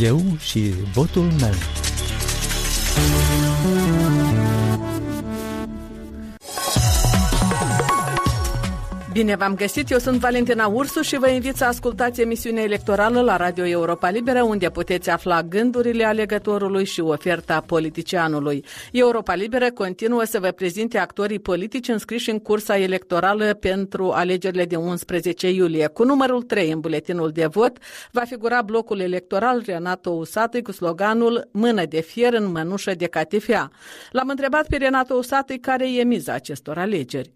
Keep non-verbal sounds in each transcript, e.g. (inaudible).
Eu și votul meu. Bine v-am găsit, eu sunt Valentina Ursu și vă invit să ascultați emisiunea electorală la Radio Europa Liberă, unde puteți afla gândurile alegătorului și oferta politicianului. Europa Liberă continuă să vă prezinte actorii politici înscriși în cursa electorală pentru alegerile de 11 iulie. Cu numărul 3 în buletinul de vot va figura blocul electoral Renato Usatăi cu sloganul Mână de fier în mănușă de catifea. L-am întrebat pe Renato Usatăi care e miza acestor alegeri.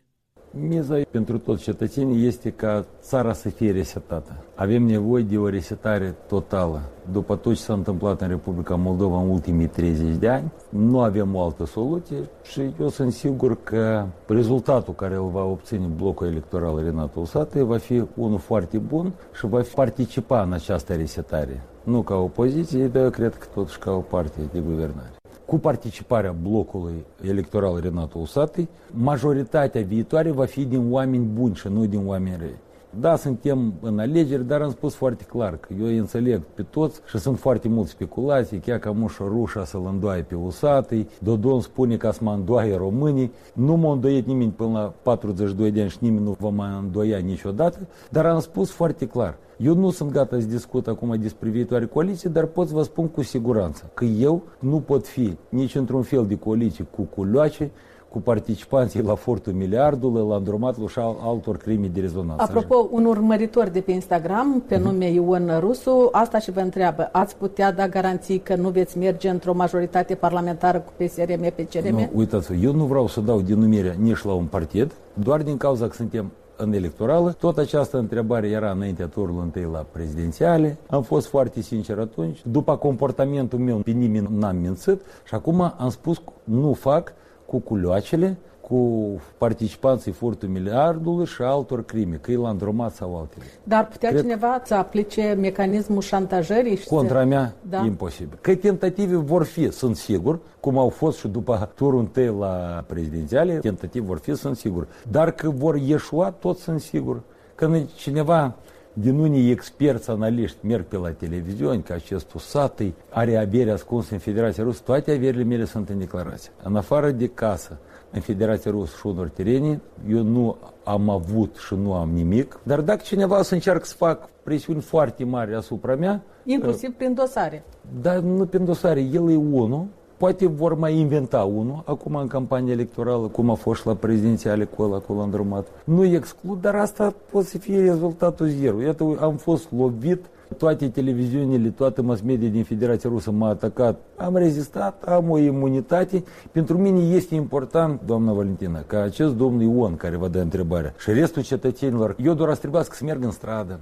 Miza pentru toți cetățenii este ca țara să fie resetată. Avem nevoie de o resetare totală. După tot ce s-a întâmplat în Republica Moldova în ultimii 30 de ani, nu avem o altă soluție și eu sunt sigur că rezultatul care îl va obține blocul electoral Renato Usate va fi unul foarte bun și va participa în această resetare. Nu ca opoziție, dar cred că totuși ca o parte de guvernare cu participarea blocului electoral Renato Usatăi, majoritatea viitoare va fi din oameni buni și nu din oameni răi. Da, suntem în alegeri, dar am spus foarte clar că eu îi înțeleg pe toți și sunt foarte mulți speculații, chiar că mușă rușa să-l îndoaie pe usatăi, Dodon spune că să mă îndoaie românii, nu m-a îndoiet nimeni până la 42 de ani și nimeni nu va mai îndoia niciodată, dar am spus foarte clar, eu nu sunt gata să discut acum despre viitoare coaliție, dar pot să vă spun cu siguranță că eu nu pot fi nici într-un fel de coaliție cu culoace, cu participanții la Fortul Miliardului, la îndrumatul și altor crime de rezonanță. Apropo, un urmăritor de pe Instagram, pe uh-huh. nume Ion Rusu, asta și vă întreabă, ați putea da garanții că nu veți merge într-o majoritate parlamentară cu PSRM, PCRM? Nu, uitați eu nu vreau să dau denumirea nici la un partid, doar din cauza că suntem în electorală. Tot această întrebare era înaintea turului întâi la prezidențiale. Am fost foarte sincer atunci. După comportamentul meu, pe nimeni n-am mințit și acum am spus nu fac cu culoacele, cu participanții furtului miliardului și altor crime, că e la îndrumat sau altele. Dar putea Cred... cineva să aplice mecanismul șantajării? Și Contra mea, da? imposibil. Că tentative vor fi, sunt sigur, cum au fost și după turul întâi la prezidențiale, tentative vor fi, sunt sigur. Dar că vor ieșua, tot sunt sigur. Când cineva din unii experți, analiști merg pe la televiziuni că acest usatăi are avere ascuns în Federația Rusă, toate averile mele sunt în declarație. În afară de casă, în Federația Rusă și unor tereni, eu nu am avut și nu am nimic, dar dacă cineva să încearcă să fac presiuni foarte mari asupra mea... Inclusiv prin dosare. Dar nu prin dosare, el e unul, Poate vor mai inventa unul, acum în campanie electorală, cum a fost la prezidențiale cu ăla, acolo îndrumat. Nu exclud, dar asta poate să fie rezultatul zero. Iată, am fost lovit, toate televiziunile, toată mass media din Federația Rusă m-a atacat. Am rezistat, am o imunitate. Pentru mine este important, doamna Valentina, ca acest domn Ion care vă dă întrebarea și restul cetățenilor, eu doar să trebuiască să merg în stradă,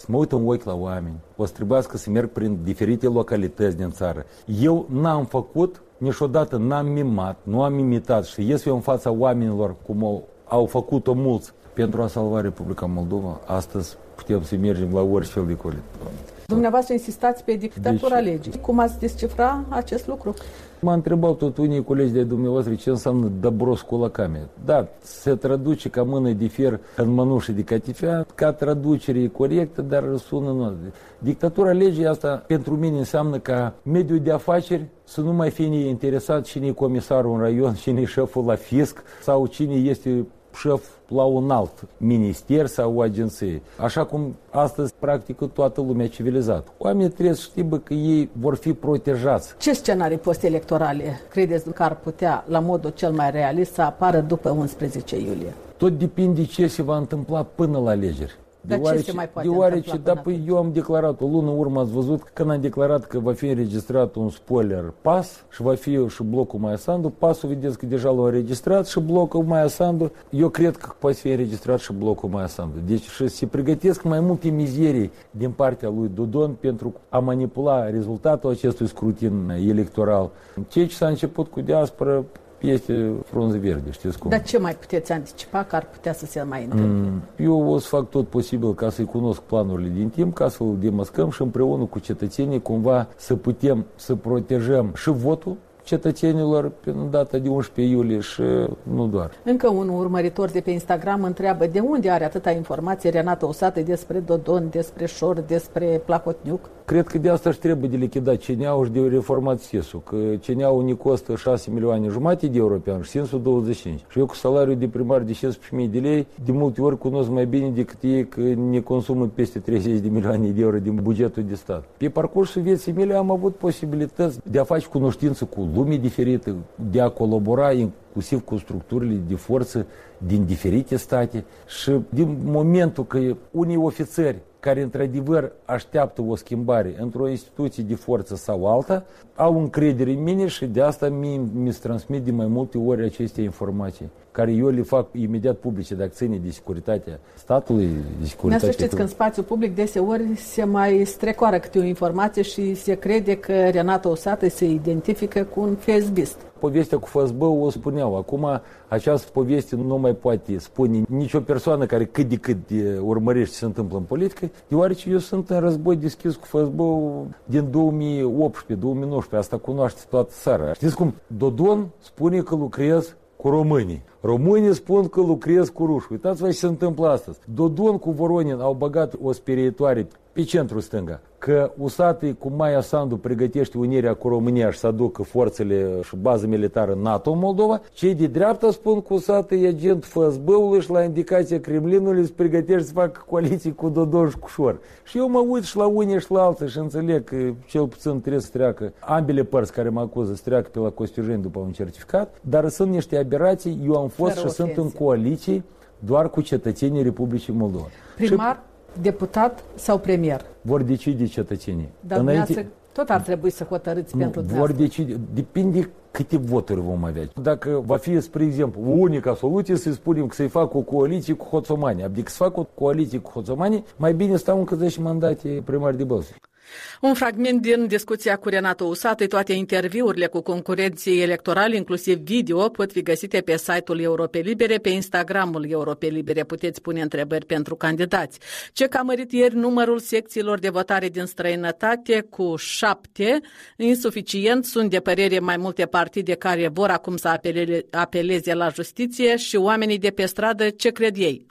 să mă uit în ochi la oameni, o să trebuiască să merg prin diferite localități din țară. Eu n-am făcut, niciodată n-am mimat, nu am imitat și ies eu în fața oamenilor cum au, au făcut-o mulți pentru a salva Republica Moldova. Astăzi putem să mergem la orice fel de colit. Dumneavoastră insistați pe dictatura deci, legii. Cum ați descifra acest lucru? M-a întrebat tot unii colegi de dumneavoastră ce înseamnă dabros cu lacame. Da, se traduce ca mână de fier în mănușă de catifea, ca traducere corectă, dar sună nu. Dictatura legii asta pentru mine înseamnă ca mediul de afaceri să nu mai fie interesat cine e comisarul în raion, cine e șeful la fisc sau cine este șef la un alt minister sau o agenție. Așa cum astăzi practică toată lumea civilizată. Oamenii trebuie să știe că ei vor fi protejați. Ce scenarii post-electorale credeți că ar putea, la modul cel mai realist, să apară după 11 iulie? Tot depinde ce se va întâmpla până la alegeri. Dar deoarece, ce se mai poate deoarece, da, păi eu am declarat, o lună urmă ați văzut, când am declarat că va fi înregistrat un spoiler pas și va fi și blocul Maia Sandu, pasul vedeți că deja l-au înregistrat și blocul Maia Sandu, eu cred că poate fi înregistrat și blocul Maia Sandu. Deci și se pregătesc mai multe mizerii din partea lui Dodon pentru a manipula rezultatul acestui scrutin electoral. Ceea ce s-a început cu diaspora, este frunză verde, știți cum. Dar ce mai puteți anticipa că ar putea să se mai întâmple? Mm, eu o să fac tot posibil ca să-i cunosc planurile din timp, ca să-l demascăm și împreună cu cetățenii cumva să putem să protejăm și votul cetățenilor pe data de 11 iulie și nu doar. Încă un urmăritor de pe Instagram întreabă de unde are atâta informație Renata Osată despre Dodon, despre Șor, despre Plahotniuc? Cred că de asta își trebuie de lichidat CNA-ul și de reformat SES-ul, că CNA-ul ne costă 6 milioane jumate de euro pe an și SES-ul 25. Și eu cu salariul de primar de 15.000 de lei, de multe ori cunosc mai bine decât ei că ne consumă peste 30 de milioane de euro din bugetul de stat. Pe parcursul vieții mele am avut posibilități de a face cunoștință cu lumii diferite, de a colabora inclusiv cu structurile de forță din diferite state și din momentul că unii ofițeri care într-adevăr așteaptă o schimbare într-o instituție de forță sau alta, au încredere în mine și de asta mi, mi transmit de mai multe ori aceste informații, care eu le fac imediat publice, dacă ține de securitatea statului, de securitatea... Să știți că în spațiu public deseori se mai strecoară câte o informație și se crede că Renata Osată se identifică cu un fesbist povestea cu FSB o spuneau. Acum această poveste nu mai poate spune nicio persoană care cât de cât urmărește ce se întâmplă în politică, deoarece eu sunt în război deschis cu FSB din 2018-2019. Asta cunoaște toată țara. Știți cum? Dodon spune că lucrez cu românii. Românii spun că lucrez cu ruși. Uitați-vă ce se întâmplă astăzi. Dodon cu Voronin au băgat o sperietoare pe centru stânga, că USAT cu Maia Sandu pregătește unirea cu România și să aducă forțele și bază militară NATO în Moldova, cei de dreapta spun că USAT e agent FSB-ului și la indicația Kremlinului se pregătește să facă coaliții cu Dodon și cu Șor. Și eu mă uit și la unii și la alții și înțeleg că cel puțin trebuie să treacă ambele părți care mă acuză să treacă pe la Costijeni după un certificat, dar sunt niște aberații, eu am fost Fără și ofensie. sunt în coaliții doar cu cetățenii Republicii Moldova. Primar? Și deputat sau premier. Vor decide cetățenii. Dar Înainte... tot ar trebui să hotărâți nu, pentru Vor decide, depinde câte voturi vom avea. Dacă va fi, spre exemplu, unica soluție să spunem că să-i fac o coaliție cu hoțomani, adică să fac o coaliție cu hoțomani, mai bine stau încă 10 mandate primari de bălți. Un fragment din discuția cu Renato Usată, toate interviurile cu concurenții electorali, inclusiv video, pot fi găsite pe site-ul Europe Libere, pe Instagramul Europe Libere. Puteți pune întrebări pentru candidați. Ce că a mărit ieri numărul secțiilor de votare din străinătate cu șapte, insuficient, sunt de părere mai multe partide care vor acum să apeleze la justiție și oamenii de pe stradă ce cred ei.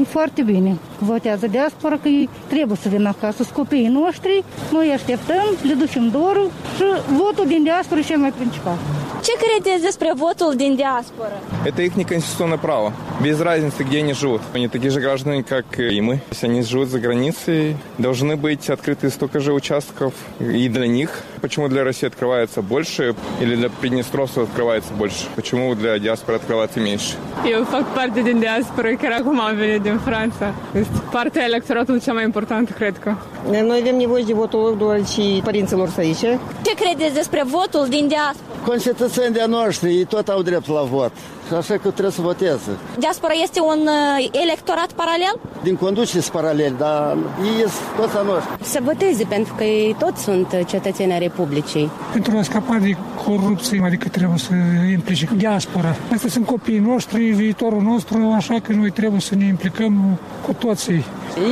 E foarte bine. Votează diaspora că ei trebuie să vină acasă, sunt copiii noștri, noi așteptăm, le ducem dorul și votul din diaspora e cel mai principal. Ce credeți despre votul din диаспора? Это их конституционное право. Без разницы, где они живут. Они такие же граждане, как и мы. Если они живут за границей, должны быть открыты столько же участков и для них. Почему для России открывается больше или для Приднестровства открывается больше? Почему для диаспоры открывается меньше? Eu fac parte din diaspora, chiar acum am venit din Franța. Este partea electoratului cea mai importantă, cred că. Noi avem nevoie de votul deoarece părinților să aici. Ce credeți despre votul din diaspora? Concetățenii de noștri, ei tot au drept la vot. Așa că trebuie să voteze. Diaspora este un uh, electorat paralel? Din conducere paralel, dar ei sunt toți a noștri. Să voteze, pentru că ei toți sunt cetățeni a Republicii. Pentru a scapa de corupție, adică trebuie să implice diaspora. Astea sunt copiii noștri, viitorul nostru, așa că noi trebuie să ne implicăm cu toții.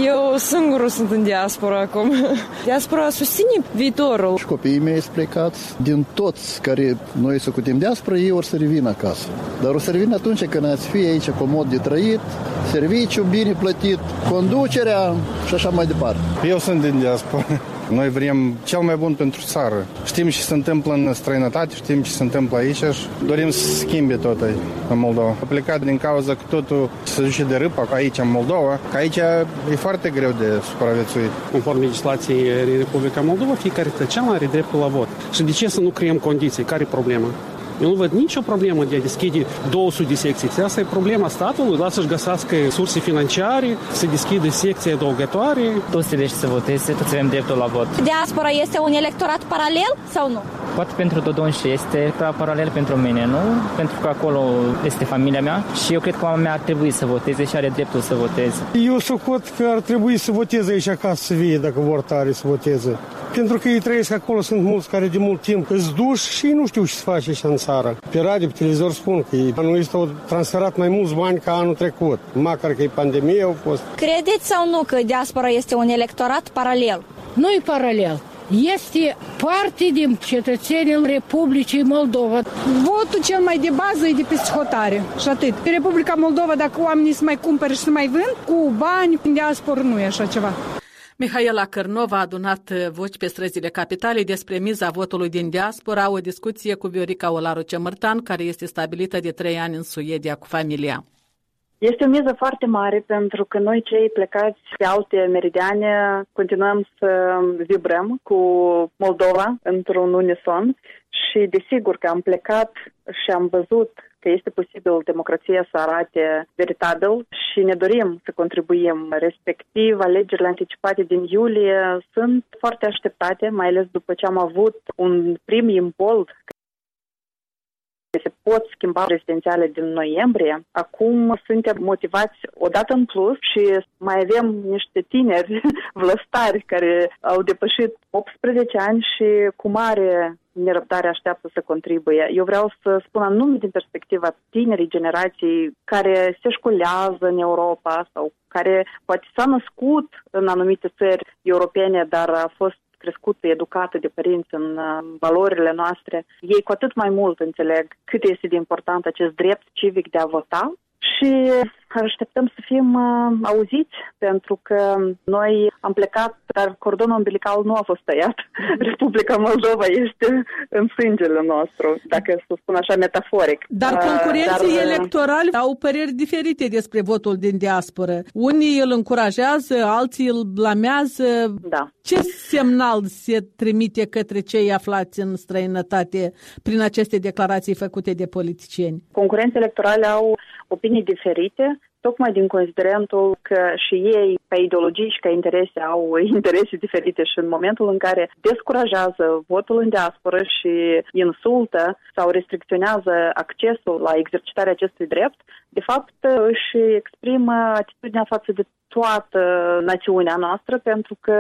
Eu singurul sunt în diaspora acum. (laughs) Diaspora susține viitorul. Și copiii mei sunt plecați din toți care noi să cutim diaspora, ei or să revină acasă. Dar o să revină atunci când ați fi aici comod de trăit, serviciu bine plătit, conducerea și așa mai departe. Eu sunt din diaspora. Noi vrem cel mai bun pentru țară. Știm ce se întâmplă în străinătate, știm ce se întâmplă aici și dorim să schimbe tot în Moldova. A plecat din cauza că totul se duce de râpă aici în Moldova, că aici e foarte greu de supraviețuit. Conform legislației Republica Moldova, fiecare tăcean are dreptul la vot. Și de ce să nu creăm condiții? Care e problema? Eu nu văd nicio problemă de a deschide 200 de secții. Asta e problema statului, lasă-și găsească surse financiare, să deschide secții adăugătoare. Toți trebuie să voteze, toți avem dreptul la vot. Diaspora este un electorat paralel sau nu? Poate pentru Dodon și este paralel pentru mine, nu? Pentru că acolo este familia mea și eu cred că mama mea ar trebui să voteze și are dreptul să voteze. Eu socot că ar trebui să voteze aici acasă să vie dacă vor tare să voteze. Pentru că ei trăiesc acolo, sunt mulți care de mult timp îți duși și nu știu ce să faci aici în țară. Pe radio, pe televizor spun că anul ăsta au transferat mai mulți bani ca anul trecut. Măcar că e pandemie au fost. Credeți sau nu că diaspora este un electorat paralel? Nu e paralel este parte din cetățenii Republicii Moldova. Votul cel mai de bază e de peste hotare și atât. Pe Republica Moldova, dacă oamenii să mai cumpere și să mai vând, cu bani, în diaspora nu e așa ceva. Mihaela Cărnov a adunat voci pe străzile capitalei despre miza votului din diaspora, o discuție cu Viorica Olaru Cemărtan, care este stabilită de trei ani în Suedia cu familia. Este o miză foarte mare pentru că noi cei plecați pe alte meridiane continuăm să vibrăm cu Moldova într-un unison și desigur că am plecat și am văzut că este posibil democrația să arate veritabil și ne dorim să contribuim. Respectiv, alegerile anticipate din iulie sunt foarte așteptate, mai ales după ce am avut un prim imbold se pot schimba prezidențiale din noiembrie. Acum suntem motivați odată în plus și mai avem niște tineri (laughs) vlăstari care au depășit 18 ani și cu mare nerăbdare așteaptă să contribuie. Eu vreau să spun anume din perspectiva tinerii generații care se școlează în Europa sau care poate s-a născut în anumite țări europene, dar a fost crescută, educată de părinți în uh, valorile noastre, ei cu atât mai mult înțeleg cât este de important acest drept civic de a vota și așteptăm să fim uh, auziți pentru că noi am plecat, dar cordonul umbilical nu a fost tăiat. (laughs) Republica Moldova este în sângele nostru, dacă să spun așa metaforic. Dar uh, concurenții dar, uh, electorali au păreri diferite despre votul din diasporă. Unii îl încurajează, alții îl blamează. Da. Ce semnal se trimite către cei aflați în străinătate prin aceste declarații făcute de politicieni? Concurenții electorali au opinii diferite, tocmai din considerentul că și ei, pe ideologii și ca interese, au (laughs) interese diferite și în momentul în care descurajează votul în diasporă și insultă sau restricționează accesul la exercitarea acestui drept, de fapt își exprimă atitudinea față de toată națiunea noastră, pentru că,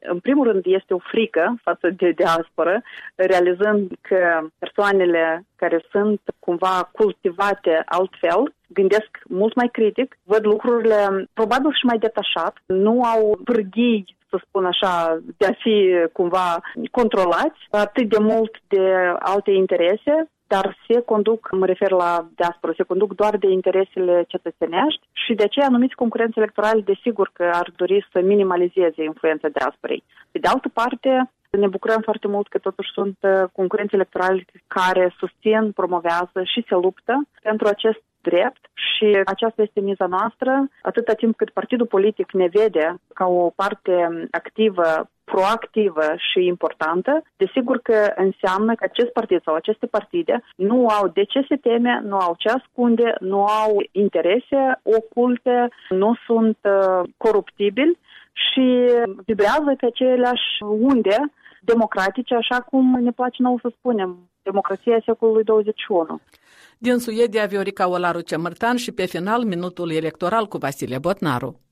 în primul rând, este o frică față de diasporă, realizând că persoanele care sunt cumva cultivate altfel, gândesc mult mai critic, văd lucrurile probabil și mai detașat, nu au pârghii să spun așa, de a fi cumva controlați atât de mult de alte interese dar se conduc, mă refer la diaspora, se conduc doar de interesele cetățenești și de aceea anumiți concurenți electorali, desigur că ar dori să minimalizeze influența diasporei. Pe de altă parte, ne bucurăm foarte mult că totuși sunt uh, concurenți electorali care susțin, promovează și se luptă pentru acest drept și aceasta este miza noastră. Atâta timp cât partidul politic ne vede ca o parte activă proactivă și importantă, desigur că înseamnă că acest partid sau aceste partide nu au de ce se teme, nu au ce ascunde, nu au interese oculte, nu sunt uh, coruptibili și vibrează pe aceleași unde democratice, așa cum ne place nou să spunem, democrația secolului 21. Din Suedia, Viorica Olaru Cemărtan și pe final minutul electoral cu Vasile Botnaru.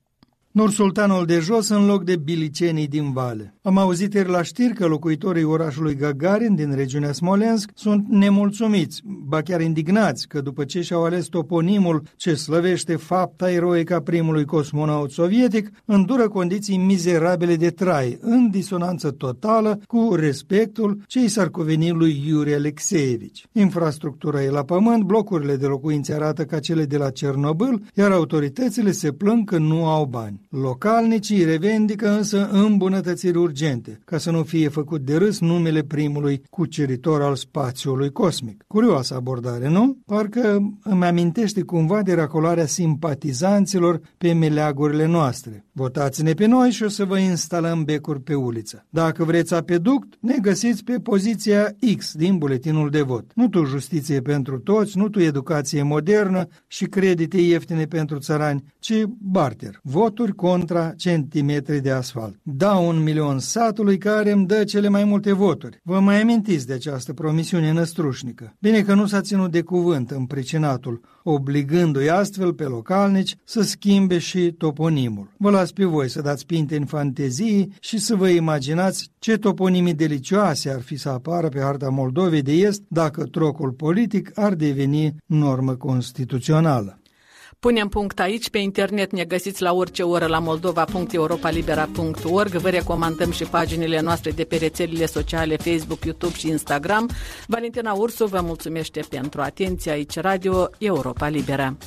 Nur-Sultanul de jos în loc de bilicenii din vale. Am auzit ieri la știri că locuitorii orașului Gagarin din regiunea Smolensk sunt nemulțumiți, ba chiar indignați că după ce și-au ales toponimul ce slăvește fapta eroică a primului cosmonaut sovietic, îndură condiții mizerabile de trai, în disonanță totală cu respectul ce i s-ar cuveni lui Iuri Alexeevici. Infrastructura e la pământ, blocurile de locuințe arată ca cele de la Cernobâl, iar autoritățile se plâng că nu au bani. Localnicii revendică însă îmbunătățiri urgente, ca să nu fie făcut de râs numele primului cuceritor al spațiului cosmic. Curioasă abordare, nu? Parcă îmi amintește cumva de racolarea simpatizanților pe meleagurile noastre. Votați-ne pe noi și o să vă instalăm becuri pe uliță. Dacă vreți apeduct, ne găsiți pe poziția X din buletinul de vot. Nu tu justiție pentru toți, nu tu educație modernă și credite ieftine pentru țărani, ci barter. Voturi contra centimetri de asfalt. Da un milion satului care îmi dă cele mai multe voturi. Vă mai amintiți de această promisiune năstrușnică. Bine că nu s-a ținut de cuvânt în pricinatul, obligându-i astfel pe localnici să schimbe și toponimul. Vă las pe voi să dați pinte în fantezii și să vă imaginați ce toponimii delicioase ar fi să apară pe harta Moldovei de Est dacă trocul politic ar deveni normă constituțională. Punem punct aici, pe internet ne găsiți la orice oră la moldova.europalibera.org Vă recomandăm și paginile noastre de pe rețelele sociale Facebook, YouTube și Instagram. Valentina Ursu vă mulțumește pentru atenție aici Radio Europa Libera.